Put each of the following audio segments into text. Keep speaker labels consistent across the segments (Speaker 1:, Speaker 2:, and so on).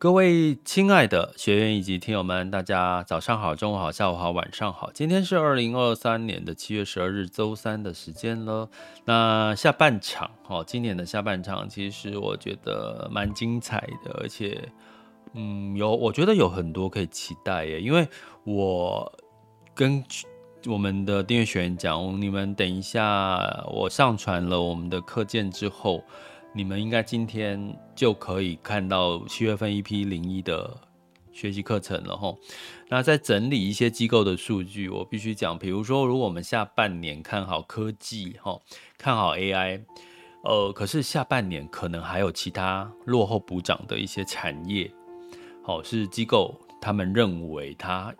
Speaker 1: 各位亲爱的学员以及听友们，大家早上好、中午好、下午好、晚上好。今天是二零二三年的七月十二日，周三的时间了。那下半场哦，今年的下半场其实我觉得蛮精彩的，而且嗯，有我觉得有很多可以期待耶。因为我跟我们的订阅学员讲，你们等一下我上传了我们的课件之后。你们应该今天就可以看到七月份一批零一的学习课程了吼。那在整理一些机构的数据，我必须讲，比如说，如果我们下半年看好科技吼，看好 AI，呃，可是下半年可能还有其他落后补涨的一些产业，好，是机构他们认为它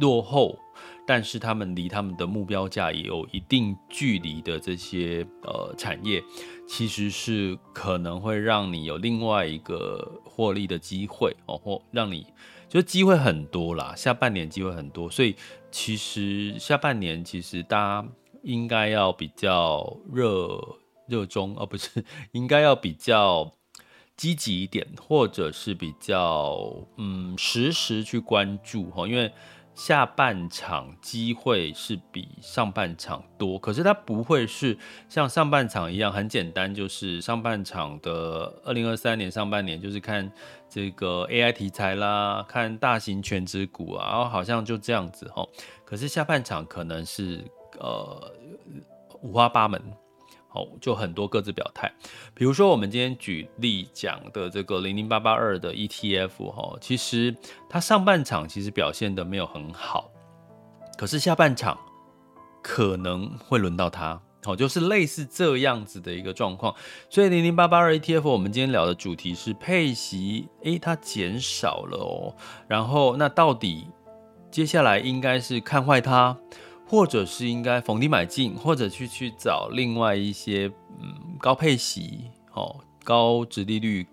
Speaker 1: 落后。但是他们离他们的目标价也有一定距离的这些呃产业，其实是可能会让你有另外一个获利的机会哦，或让你就机会很多啦。下半年机会很多，所以其实下半年其实大家应该要比较热热衷，而不是 应该要比较积极一点，或者是比较嗯实时去关注哈，因为。下半场机会是比上半场多，可是它不会是像上半场一样很简单，就是上半场的二零二三年上半年就是看这个 AI 题材啦，看大型全职股啊，然后好像就这样子哦。可是下半场可能是呃五花八门。就很多各自表态，比如说我们今天举例讲的这个零零八八二的 ETF 哈，其实它上半场其实表现得没有很好，可是下半场可能会轮到它，哦，就是类似这样子的一个状况。所以零零八八二 ETF 我们今天聊的主题是配息，诶，它减少了哦，然后那到底接下来应该是看坏它？或者是应该逢低买进，或者去去找另外一些嗯高配息、哦高殖利率，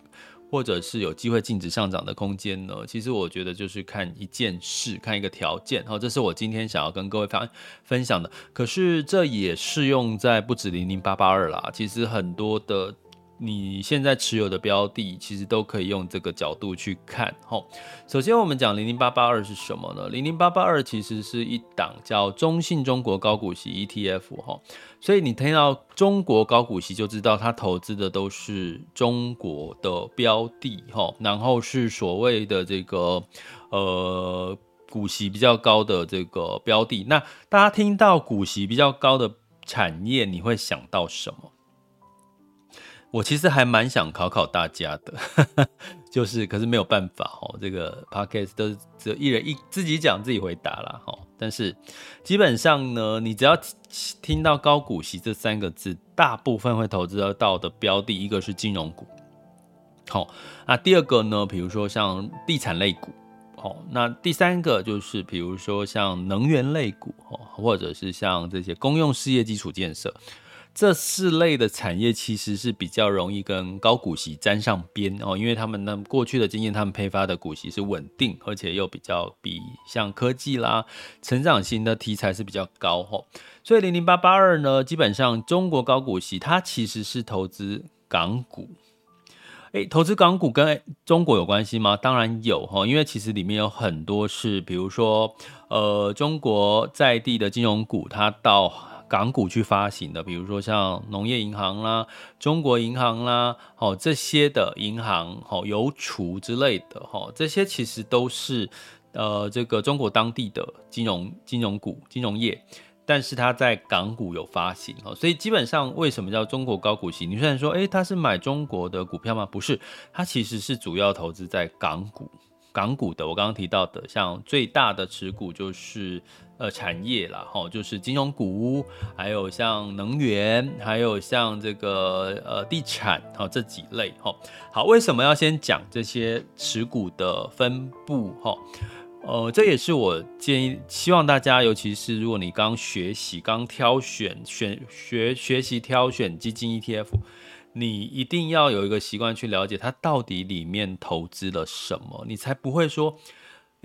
Speaker 1: 或者是有机会净值上涨的空间呢？其实我觉得就是看一件事，看一个条件。好，这是我今天想要跟各位分分享的。可是这也适用在不止零零八八二啦，其实很多的。你现在持有的标的，其实都可以用这个角度去看。吼，首先我们讲零零八八二是什么呢？零零八八二其实是一档叫中信中国高股息 ETF。吼，所以你听到中国高股息，就知道它投资的都是中国的标的。吼，然后是所谓的这个呃股息比较高的这个标的。那大家听到股息比较高的产业，你会想到什么？我其实还蛮想考考大家的，就是可是没有办法哦，这个 podcast 都是只有一人一自己讲自己回答啦。哈。但是基本上呢，你只要听到高股息这三个字，大部分会投资得到的标的，一个是金融股，好，那第二个呢，比如说像地产类股，好，那第三个就是比如说像能源类股，或者是像这些公用事业基础建设。这四类的产业其实是比较容易跟高股息沾上边哦，因为他们呢过去的经验，他们配发的股息是稳定，而且又比较比像科技啦、成长型的题材是比较高哦。所以零零八八二呢，基本上中国高股息它其实是投资港股。诶，投资港股跟中国有关系吗？当然有哈，因为其实里面有很多是，比如说呃，中国在地的金融股，它到。港股去发行的，比如说像农业银行啦、中国银行啦，哦这些的银行，哦邮储之类的，哈这些其实都是呃这个中国当地的金融金融股、金融业，但是它在港股有发行，哦所以基本上为什么叫中国高股息？你虽然说，诶它是买中国的股票吗？不是，它其实是主要投资在港股。港股的，我刚刚提到的，像最大的持股就是。呃产业啦，哈，就是金融股，还有像能源，还有像这个呃地产，哈，这几类，哈。好，为什么要先讲这些持股的分布，哈？呃，这也是我建议，希望大家，尤其是如果你刚学习、刚挑选、选学学习挑选基金 ETF，你一定要有一个习惯去了解它到底里面投资了什么，你才不会说，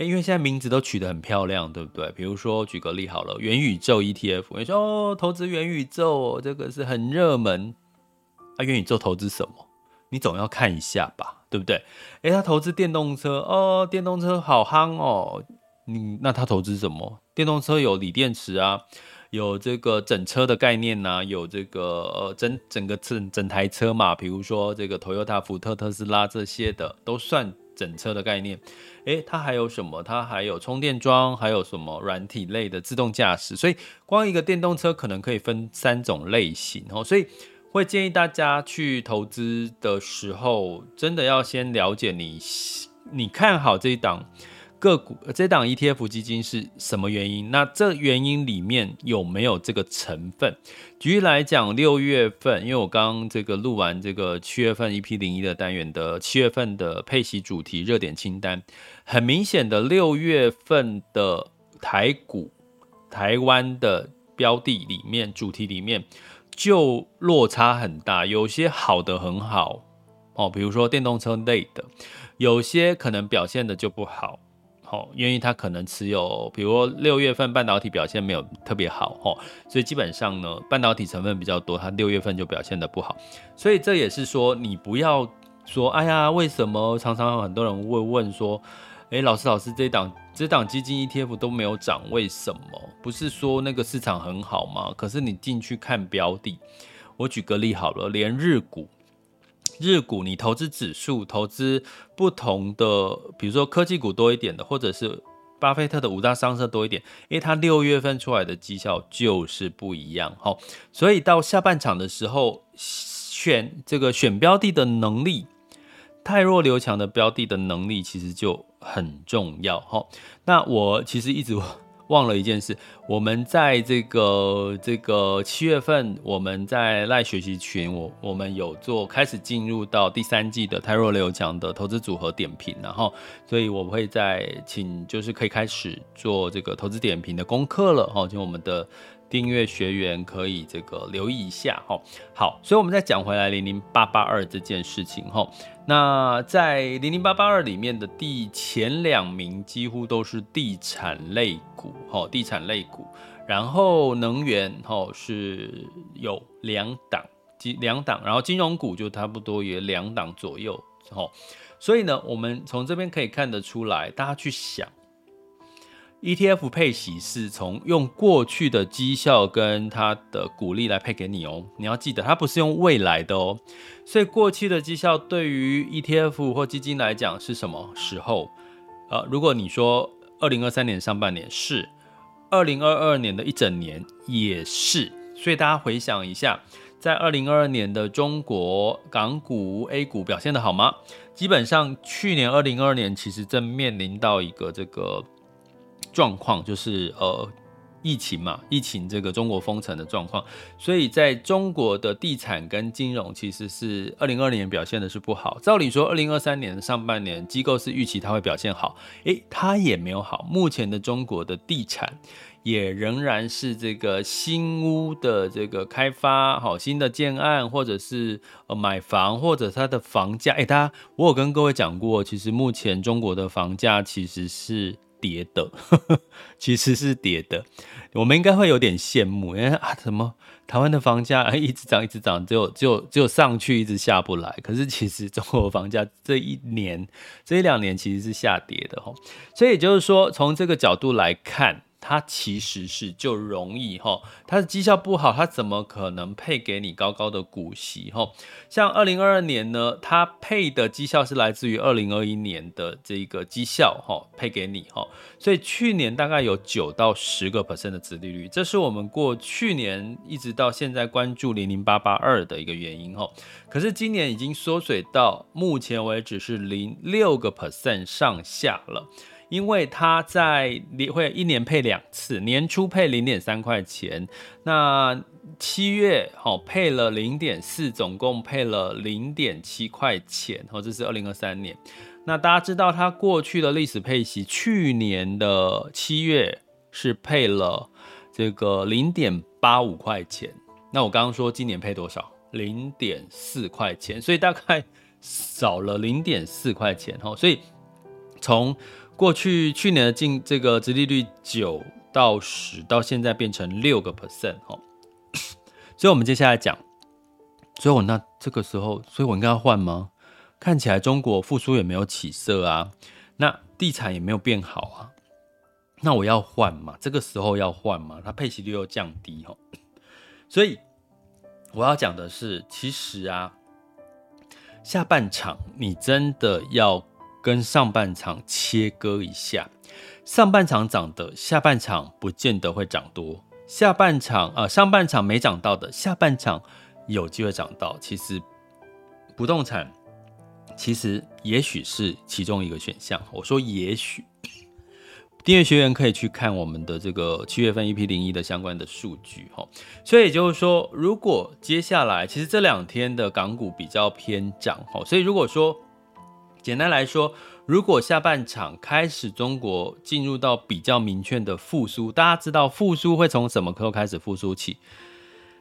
Speaker 1: 因为现在名字都取得很漂亮，对不对？比如说举个例好了，元宇宙 ETF，你说哦，投资元宇宙这个是很热门，啊，元宇宙投资什么？你总要看一下吧。对不对？诶，他投资电动车哦，电动车好夯哦。你那他投资什么？电动车有锂电池啊，有这个整车的概念呐、有这个呃整整个整整台车嘛，比如说这个 Toyota、福特、特斯拉这些的都算整车的概念。诶，它还有什么？它还有充电桩，还有什么软体类的自动驾驶。所以光一个电动车可能可以分三种类型哦。所以。会建议大家去投资的时候，真的要先了解你，你看好这一档个股，这档 ETF 基金是什么原因？那这原因里面有没有这个成分？举例来讲，六月份，因为我刚这个录完这个七月份 EP 零一的单元的七月份的配息主题热点清单，很明显的六月份的台股、台湾的标的里面主题里面。就落差很大，有些好的很好哦，比如说电动车类的，有些可能表现的就不好，哦，因为它可能持有，比如六月份半导体表现没有特别好，哦，所以基本上呢，半导体成分比较多，它六月份就表现的不好，所以这也是说，你不要说，哎呀，为什么常常有很多人会问说，哎，老师老师，这档这档基金 ETF 都没有涨，为什么？不是说那个市场很好吗？可是你进去看标的，我举个例好了，连日股，日股你投资指数，投资不同的，比如说科技股多一点的，或者是巴菲特的五大商社多一点，因为它六月份出来的绩效就是不一样，哈，所以到下半场的时候，选这个选标的的能力。太弱留强的标的的能力其实就很重要哈。那我其实一直忘了一件事，我们在这个这个七月份，我们在赖学习群，我我们有做开始进入到第三季的泰若流讲的投资组合点评，然后所以我会在请就是可以开始做这个投资点评的功课了哈，就我们的。订阅学员可以这个留意一下哈。好，所以我们再讲回来零零八八二这件事情哈。那在零零八八二里面的第前两名几乎都是地产类股哈，地产类股，然后能源哈是有两档，两档，然后金融股就差不多也两档左右哈。所以呢，我们从这边可以看得出来，大家去想。ETF 配息是从用过去的绩效跟它的股利来配给你哦，你要记得它不是用未来的哦，所以过去的绩效对于 ETF 或基金来讲是什么时候？呃，如果你说二零二三年上半年是，二零二二年的一整年也是，所以大家回想一下，在二零二二年的中国港股 A 股表现得好吗？基本上去年二零二二年其实正面临到一个这个。状况就是呃，疫情嘛，疫情这个中国封城的状况，所以在中国的地产跟金融其实是二零二零年表现的是不好。照理说，二零二三年的上半年机构是预期它会表现好，诶，它也没有好。目前的中国的地产也仍然是这个新屋的这个开发，好新的建案，或者是呃买房，或者它的房价，诶，大家我有跟各位讲过，其实目前中国的房价其实是。跌的，其实是跌的。我们应该会有点羡慕，因为啊，什么台湾的房价一直涨，一直涨，只有只有只有上去，一直下不来。可是其实中国房价这一年、这一两年其实是下跌的哈。所以也就是说，从这个角度来看。它其实是就容易哈，它的绩效不好，它怎么可能配给你高高的股息哈？像二零二二年呢，它配的绩效是来自于二零二一年的这个绩效哈，配给你哈，所以去年大概有九到十个 percent 的殖利率，这是我们过去年一直到现在关注零零八八二的一个原因哈。可是今年已经缩水到目前为止是零六个 percent 上下了。因为它在会一年配两次，年初配零点三块钱，那七月好配了零点四，总共配了零点七块钱，哦，这是二零二三年。那大家知道它过去的历史配息，去年的七月是配了这个零点八五块钱，那我刚刚说今年配多少？零点四块钱，所以大概少了零点四块钱，哦，所以从过去去年的净这个殖利率九到十，到现在变成六个 percent 哈，所以我们接下来讲，所以我那这个时候，所以我应该要换吗？看起来中国复苏也没有起色啊，那地产也没有变好啊，那我要换嘛？这个时候要换嘛？它配息率又降低哈，所以我要讲的是，其实啊，下半场你真的要。跟上半场切割一下，上半场涨的，下半场不见得会涨多；下半场呃，上半场没涨到的，下半场有机会涨到。其实不动产其实也许是其中一个选项。我说也许，订阅学员可以去看我们的这个七月份 EP 零一的相关的数据哈。所以也就是说，如果接下来其实这两天的港股比较偏涨哈，所以如果说。简单来说，如果下半场开始中国进入到比较明确的复苏，大家知道复苏会从什么时候开始复苏起？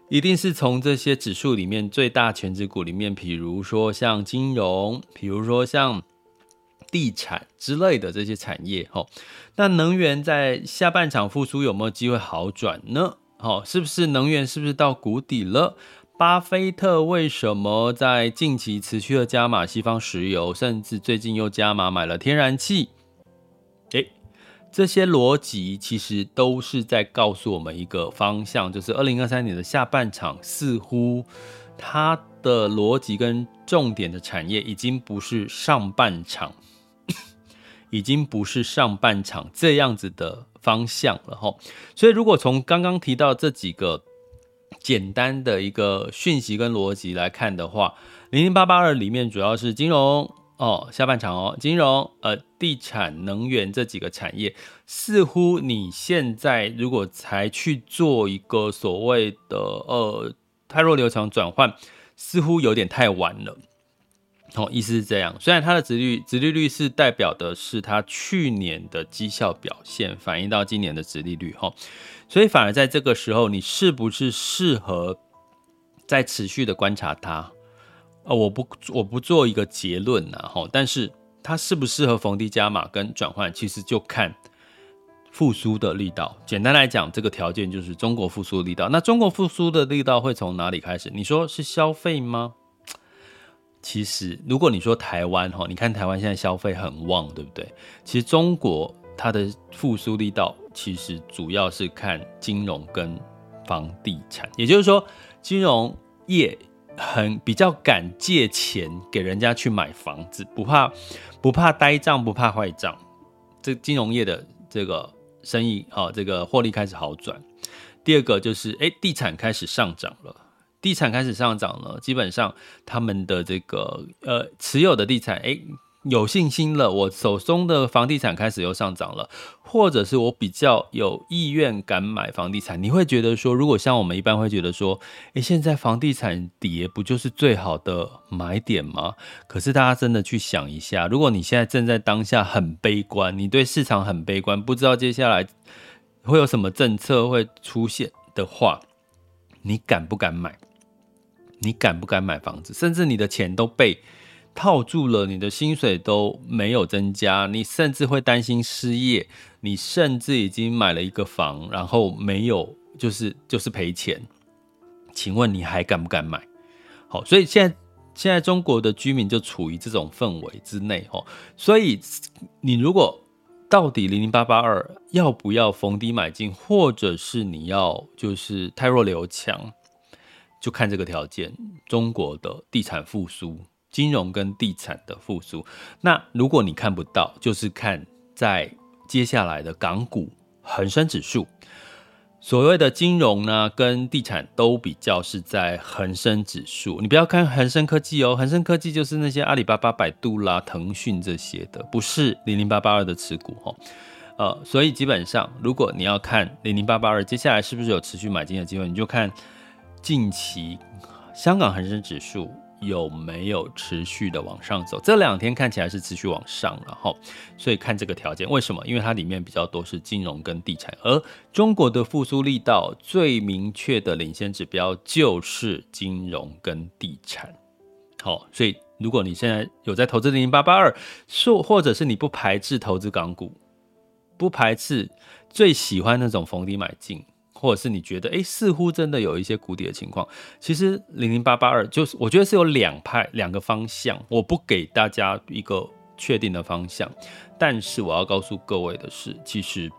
Speaker 1: 一定是从这些指数里面最大权值股里面，比如说像金融，比如说像地产之类的这些产业。吼，那能源在下半场复苏有没有机会好转呢？好，是不是能源是不是到谷底了？巴菲特为什么在近期持续的加码西方石油，甚至最近又加码买了天然气？诶，这些逻辑其实都是在告诉我们一个方向，就是二零二三年的下半场似乎它的逻辑跟重点的产业已经不是上半场，已经不是上半场这样子的方向了哈。所以如果从刚刚提到这几个。简单的一个讯息跟逻辑来看的话，零零八八二里面主要是金融哦，下半场哦，金融呃，地产、能源这几个产业，似乎你现在如果才去做一个所谓的呃太弱流强转换，似乎有点太晚了。哦，意思是这样，虽然它的值率值利率是代表的是它去年的绩效表现，反映到今年的值利率哈。所以反而在这个时候，你是不是适合再持续的观察它？呃，我不我不做一个结论呐，哈，但是它适不适合逢低加码跟转换，其实就看复苏的力道。简单来讲，这个条件就是中国复苏的力道。那中国复苏的力道会从哪里开始？你说是消费吗？其实，如果你说台湾哈，你看台湾现在消费很旺，对不对？其实中国。它的复苏力道其实主要是看金融跟房地产，也就是说，金融业很比较敢借钱给人家去买房子，不怕不怕呆账，不怕坏账。这金融业的这个生意啊，这个获利开始好转。第二个就是，哎，地产开始上涨了，地产开始上涨了，基本上他们的这个呃持有的地产，哎。有信心了，我手中的房地产开始又上涨了，或者是我比较有意愿敢买房地产。你会觉得说，如果像我们一般会觉得说，诶，现在房地产跌不就是最好的买点吗？可是大家真的去想一下，如果你现在正在当下很悲观，你对市场很悲观，不知道接下来会有什么政策会出现的话，你敢不敢买？你敢不敢买房子？甚至你的钱都被。套住了，你的薪水都没有增加，你甚至会担心失业，你甚至已经买了一个房，然后没有，就是就是赔钱。请问你还敢不敢买？好，所以现在现在中国的居民就处于这种氛围之内，哦，所以你如果到底零零八八二要不要逢低买进，或者是你要就是太弱留强，就看这个条件，中国的地产复苏。金融跟地产的复苏，那如果你看不到，就是看在接下来的港股恒生指数，所谓的金融呢，跟地产都比较是在恒生指数。你不要看恒生科技哦，恒生科技就是那些阿里巴巴、百度啦、腾讯这些的，不是零零八八二的持股哦。呃，所以基本上，如果你要看零零八八二接下来是不是有持续买进的机会，你就看近期香港恒生指数。有没有持续的往上走？这两天看起来是持续往上，然后所以看这个条件，为什么？因为它里面比较多是金融跟地产，而中国的复苏力道最明确的领先指标就是金融跟地产。好，所以如果你现在有在投资零零八八二，或或者是你不排斥投资港股，不排斥最喜欢那种逢低买进。或者是你觉得，哎，似乎真的有一些谷底的情况。其实零零八八二就是，我觉得是有两派两个方向。我不给大家一个确定的方向，但是我要告诉各位的是，其实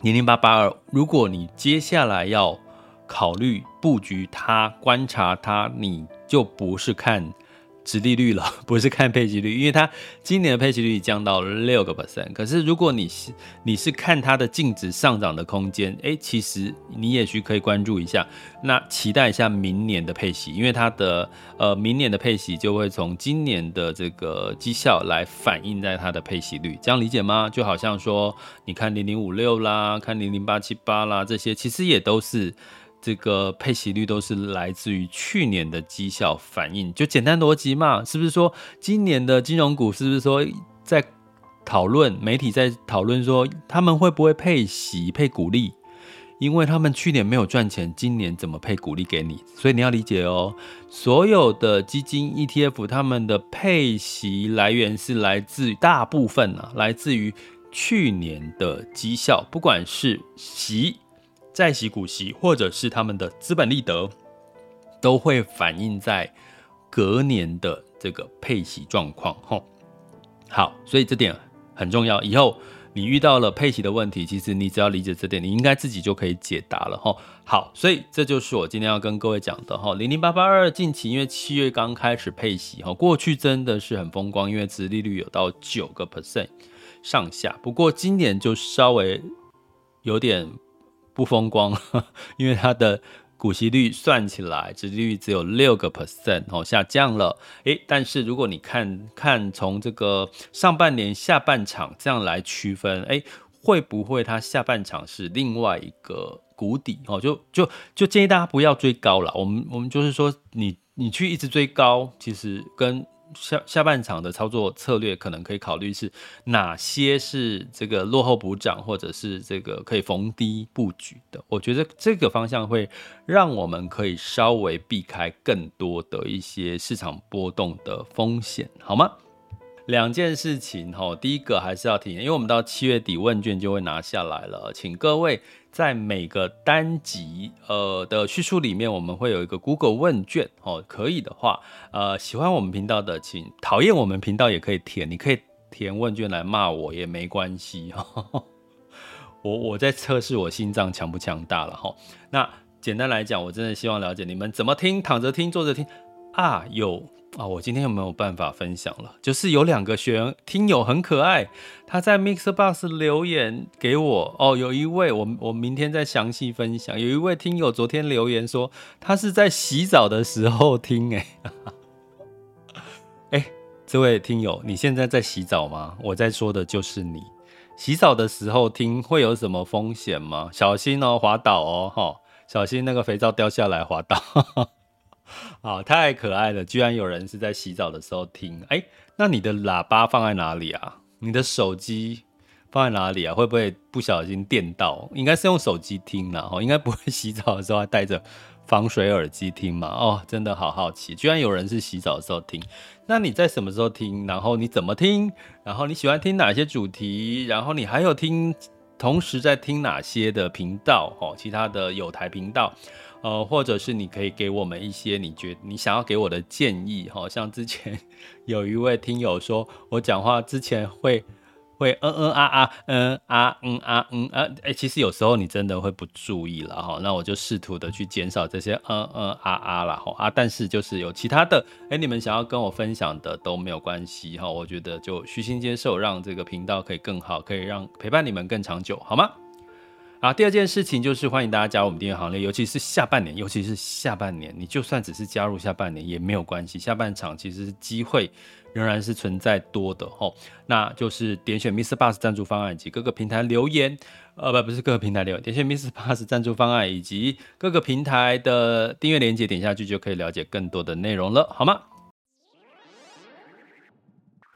Speaker 1: 零零八八二，如果你接下来要考虑布局它、观察它，你就不是看。殖利率了，不是看配息率，因为它今年的配息率降到六个 percent。可是如果你是你是看它的净值上涨的空间，哎，其实你也许可以关注一下，那期待一下明年的配息，因为它的呃明年的配息就会从今年的这个绩效来反映在它的配息率，这样理解吗？就好像说你看零零五六啦，看零零八七八啦，这些其实也都是。这个配息率都是来自于去年的绩效反应，就简单逻辑嘛，是不是说今年的金融股是不是说在讨论，媒体在讨论说他们会不会配息配股利？因为他们去年没有赚钱，今年怎么配股利给你？所以你要理解哦，所有的基金 ETF 他们的配息来源是来自大部分啊，来自于去年的绩效，不管是息。债息、股息，或者是他们的资本利得，都会反映在隔年的这个配息状况。吼，好，所以这点很重要。以后你遇到了配息的问题，其实你只要理解这点，你应该自己就可以解答了。吼，好，所以这就是我今天要跟各位讲的。吼，零零八八二近期因为七月刚开始配息，哈，过去真的是很风光，因为殖利率有到九个 percent 上下。不过今年就稍微有点。不风光，因为它的股息率算起来，殖利率只有六个 percent 哦，下降了。诶，但是如果你看看从这个上半年下半场这样来区分，诶，会不会它下半场是另外一个谷底哦？就就就建议大家不要追高了。我们我们就是说你，你你去一直追高，其实跟下下半场的操作策略可能可以考虑是哪些是这个落后补涨，或者是这个可以逢低布局的。我觉得这个方向会让我们可以稍微避开更多的一些市场波动的风险，好吗？两件事情哈，第一个还是要提，因为我们到七月底问卷就会拿下来了，请各位在每个单集呃的叙述里面，我们会有一个 Google 问卷哦，可以的话，呃，喜欢我们频道的，请讨厌我们频道也可以填，你可以填问卷来骂我也没关系哈。我我在测试我心脏强不强大了哈。那简单来讲，我真的希望了解你们怎么听，躺着听，坐着听啊，有。啊、我今天有没有办法分享了？就是有两个学员听友很可爱，他在 MixerBox 留言给我。哦，有一位我我明天再详细分享。有一位听友昨天留言说，他是在洗澡的时候听。哎，哎，这位听友，你现在在洗澡吗？我在说的就是你。洗澡的时候听会有什么风险吗？小心哦，滑倒哦，哈，小心那个肥皂掉下来滑倒。啊，太可爱了！居然有人是在洗澡的时候听。哎，那你的喇叭放在哪里啊？你的手机放在哪里啊？会不会不小心电到？应该是用手机听啦，哦，应该不会洗澡的时候还戴着防水耳机听嘛？哦，真的好好奇，居然有人是洗澡的时候听。那你在什么时候听？然后你怎么听？然后你喜欢听哪些主题？然后你还有听，同时在听哪些的频道？哦，其他的有台频道。呃，或者是你可以给我们一些你觉你想要给我的建议，好 像之前 有一位听友说我讲话之前会会嗯嗯啊啊嗯啊嗯啊嗯啊，哎，其实有时候你真的会不注意了哈，那我就试图的去减少这些嗯嗯啊啊了哈。啊，但是就是有其他的，哎，你们想要跟我分享的都没有关系哈，我觉得就虚心接受，让这个频道可以更好，可以让陪伴你们更长久，好吗？啊，第二件事情就是欢迎大家加入我们订阅行列，尤其是下半年，尤其是下半年，你就算只是加入下半年也没有关系，下半场其实机会仍然是存在多的吼。那就是点选 MixerBox 赞助方案以及各个平台留言，呃不不是各个平台留言，点选 MixerBox 赞助方案以及各个平台的订阅链接，点下去就可以了解更多的内容了，好吗？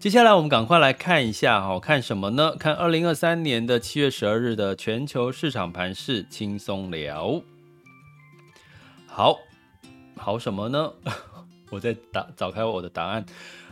Speaker 1: 接下来我们赶快来看一下，哈，看什么呢？看二零二三年的七月十二日的全球市场盘势，轻松聊。好，好什么呢？我在打找开我的答案。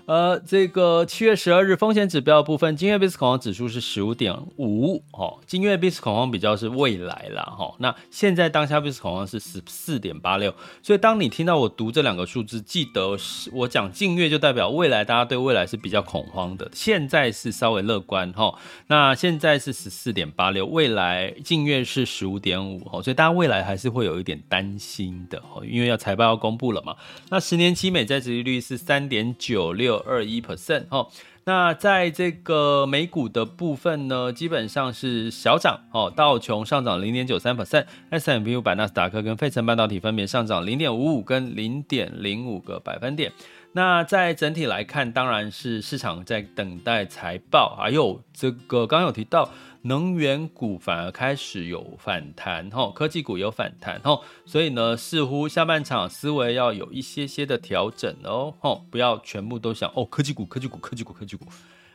Speaker 1: 呃，这个七月十二日风险指标部分，今月 VIX 恐慌指数是十五点五，哦，今月 VIX 恐慌比较是未来啦，哈、哦，那现在当下 VIX 恐慌是十四点八六，所以当你听到我读这两个数字，记得是我讲近月就代表未来，大家对未来是比较恐慌的，现在是稍微乐观，哈、哦，那现在是十四点八六，未来近月是十五点五，哈，所以大家未来还是会有一点担心的，哈，因为要财报要公布了嘛，那十年期美债殖利率是三点九六。二一 percent 哦，那在这个美股的部分呢，基本上是小涨哦，道琼上涨零点九三 percent，S M P 五百、纳斯达克跟费城半导体分别上涨零点五五跟零点零五个百分点。那在整体来看，当然是市场在等待财报，还有这个刚刚有提到。能源股反而开始有反弹，吼，科技股有反弹，吼，所以呢，似乎下半场思维要有一些些的调整哦，吼，不要全部都想哦，科技股，科技股，科技股，科技股，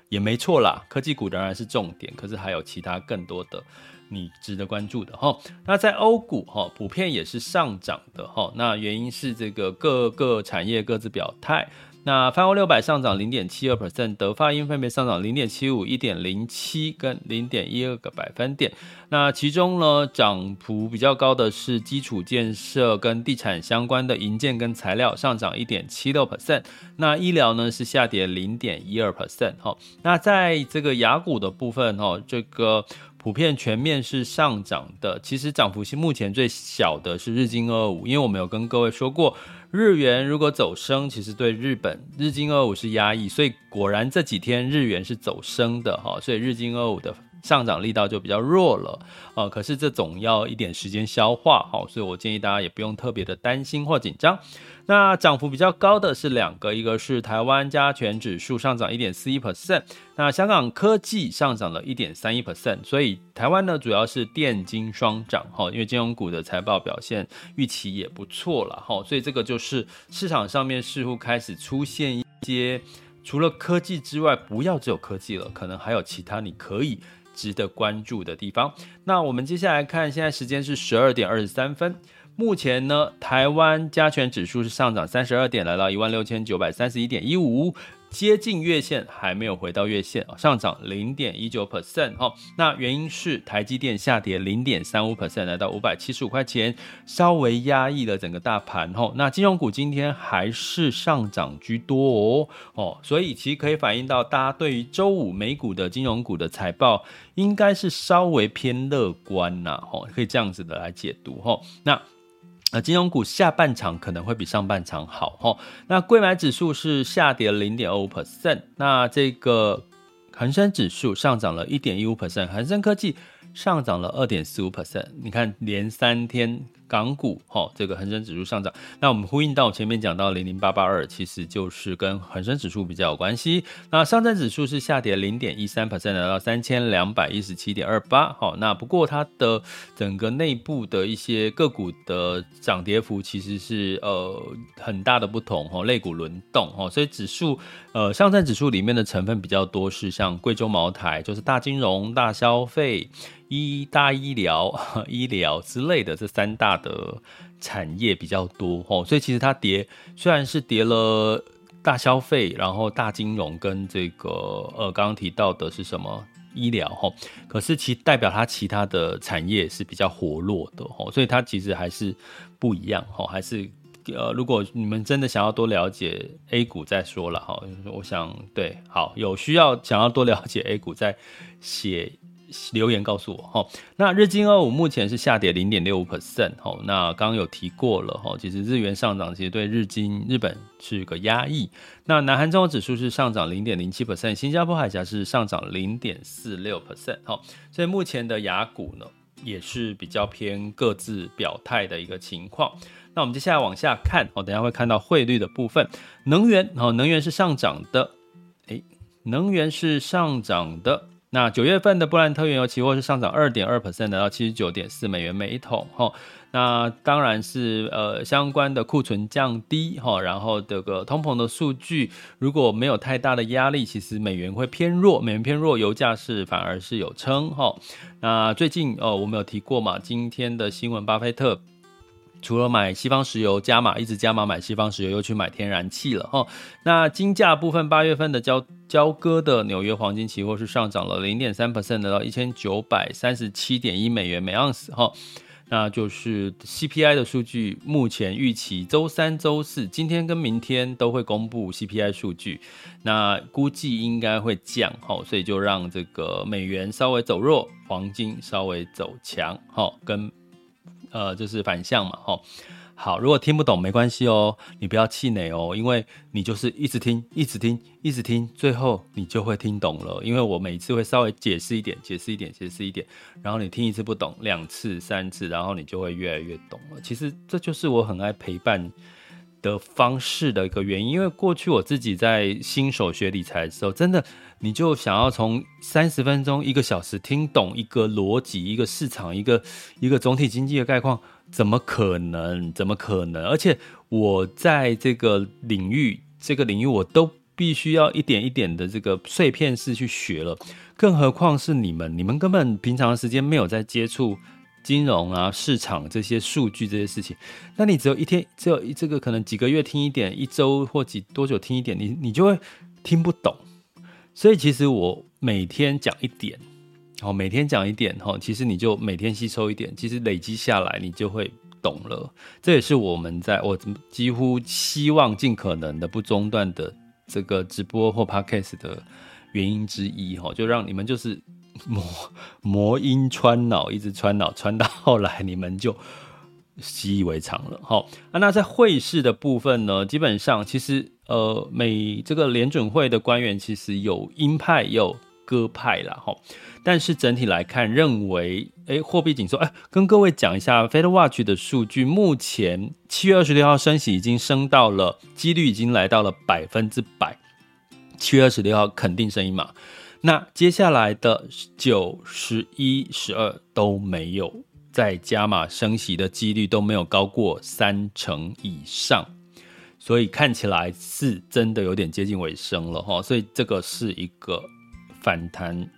Speaker 1: 也没错啦，科技股仍然是重点，可是还有其他更多的你值得关注的，哈，那在欧股，哈，普遍也是上涨的，哈，那原因是这个各个产业各自表态。那泛欧六百上涨零点七二 percent，德发英分别上涨零点七五、一点零七跟零点一二个百分点。那其中呢，涨幅比较高的是基础建设跟地产相关的营建跟材料上涨一点七六 percent。那医疗呢是下跌零点一二 percent。哈，那在这个雅股的部分，哈，这个普遍全面是上涨的。其实涨幅是目前最小的是日经二五，因为我们有跟各位说过。日元如果走升，其实对日本日经二五是压抑，所以果然这几天日元是走升的哈，所以日经二五的上涨力道就比较弱了呃。可是这总要一点时间消化哈，所以我建议大家也不用特别的担心或紧张。那涨幅比较高的是两个，一个是台湾加权指数上涨一点四一 percent，那香港科技上涨了一点三一 percent，所以台湾呢主要是电金双涨哈，因为金融股的财报表现预期也不错了哈，所以这个就是市场上面似乎开始出现一些除了科技之外，不要只有科技了，可能还有其他你可以值得关注的地方。那我们接下来看，现在时间是十二点二十三分。目前呢，台湾加权指数是上涨三十二点，来到一万六千九百三十一点一五，接近月线，还没有回到月线，上涨零点一九 percent 哈。那原因是台积电下跌零点三五 percent，来到五百七十五块钱，稍微压抑了整个大盘哈。那金融股今天还是上涨居多哦哦，所以其实可以反映到大家对于周五美股的金融股的财报应该是稍微偏乐观呐，哦，可以这样子的来解读哈。那那金融股下半场可能会比上半场好哈。那贵买指数是下跌零点二五 percent，那这个恒生指数上涨了一点一五 percent，恒生科技上涨了二点四五 percent。你看连三天。港股哈，这个恒生指数上涨，那我们呼应到前面讲到零零八八二，其实就是跟恒生指数比较有关系。那上证指数是下跌零点一三 percent，来到三千两百一十七点二八。好，那不过它的整个内部的一些个股的涨跌幅其实是呃很大的不同哈，类股轮动哈，所以指数呃上证指数里面的成分比较多是像贵州茅台，就是大金融、大消费。医大医疗、医疗之类的这三大的产业比较多哦，所以其实它跌虽然是跌了大消费，然后大金融跟这个呃刚刚提到的是什么医疗哈，可是其代表它其他的产业是比较活络的哈，所以它其实还是不一样哈，还是呃，如果你们真的想要多了解 A 股再说了哈，我想对，好，有需要想要多了解 A 股再写。留言告诉我哈，那日经二五目前是下跌零点六五 percent 哈，那刚刚有提过了哈，其实日元上涨其实对日经日本是个压抑。那南韩综合指数是上涨零点零七 percent，新加坡海峡是上涨零点四六 percent 哈，所以目前的雅股呢也是比较偏各自表态的一个情况。那我们接下来往下看，哦，等下会看到汇率的部分，能源哦，能源是上涨的，诶，能源是上涨的。那九月份的布兰特原油期货是上涨二点二 percent，来到七十九点四美元每一桶。哈，那当然是呃相关的库存降低哈，然后这个通膨的数据如果没有太大的压力，其实美元会偏弱，美元偏弱，油价是反而是有撑哈。那最近哦，我们有提过嘛，今天的新闻，巴菲特。除了买西方石油加码，一直加码买西方石油，又去买天然气了哈。那金价部分，八月份的交交割的纽约黄金期货是上涨了零点三 percent，到一千九百三十七点一美元每盎司哈。那就是 CPI 的数据，目前预期周三、周四，今天跟明天都会公布 CPI 数据，那估计应该会降哈，所以就让这个美元稍微走弱，黄金稍微走强哈，跟。呃，就是反向嘛，吼，好，如果听不懂没关系哦，你不要气馁哦，因为你就是一直听，一直听，一直听，最后你就会听懂了。因为我每次会稍微解释一点，解释一点，解释一点，然后你听一次不懂，两次、三次，然后你就会越来越懂了。其实这就是我很爱陪伴的方式的一个原因，因为过去我自己在新手学理财的时候，真的。你就想要从三十分钟、一个小时听懂一个逻辑、一个市场、一个一个总体经济的概况，怎么可能？怎么可能？而且我在这个领域，这个领域我都必须要一点一点的这个碎片式去学了，更何况是你们，你们根本平常时间没有在接触金融啊、市场这些数据这些事情，那你只有一天，只有这个可能几个月听一点，一周或几多久听一点，你你就会听不懂。所以其实我每天讲一点，好，每天讲一点，哈，其实你就每天吸收一点，其实累积下来，你就会懂了。这也是我们在我几乎希望尽可能的不中断的这个直播或 podcast 的原因之一，哈，就让你们就是魔魔音穿脑，一直穿脑，穿到后来你们就习以为常了，好。啊，那在汇市的部分呢，基本上其实。呃，美这个联准会的官员其实有鹰派，也有鸽派啦哈。但是整体来看，认为，哎，货币紧缩。哎，跟各位讲一下，FedWatch 的数据，目前七月二十六号升息已经升到了，几率已经来到了百分之百。七月二十六号肯定升一码。那接下来的九、十一、十二都没有再加码升息的几率都没有高过三成以上。所以看起来是真的有点接近尾声了哈，所以这个是一个反弹，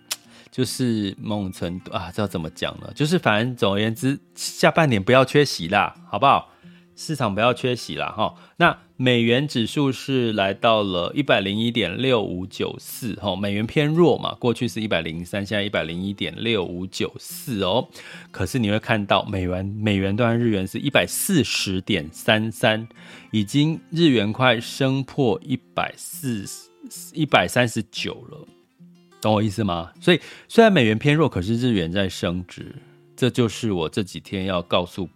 Speaker 1: 就是梦辰啊，这要怎么讲呢？就是反正总而言之，下半年不要缺席啦，好不好？市场不要缺席啦哈。那美元指数是来到了一百零一点六五九四哈，美元偏弱嘛，过去是一百零三，现在一百零一点六五九四哦。可是你会看到美元美元兑日元是一百四十点三三，已经日元快升破一百四一百三十九了，懂我意思吗？所以虽然美元偏弱，可是日元在升值，这就是我这几天要告诉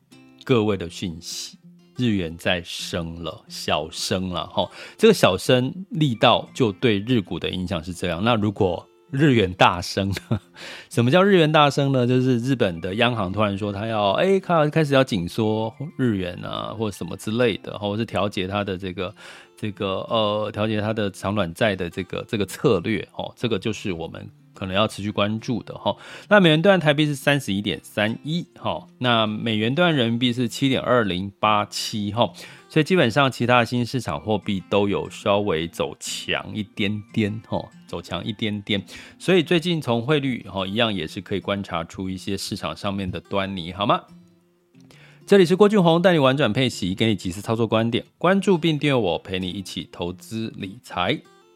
Speaker 1: 各位的讯息。日元在升了，小升了哈，这个小升力道就对日股的影响是这样。那如果日元大升，什么叫日元大升呢？就是日本的央行突然说他要哎，开开始要紧缩日元啊，或什么之类的，或者是调节它的这个这个呃，调节它的长短债的这个这个策略哦，这个就是我们。可能要持续关注的哈，那美元兑台币是三十一点三一哈，那美元兑人民币是七点二零八七哈，所以基本上其他的新市场货币都有稍微走强一点点哈，走强一点点，所以最近从汇率哈一样也是可以观察出一些市场上面的端倪好吗？这里是郭俊宏带你玩转配息，给你即时操作观点，关注并订阅我，陪你一起投资理财。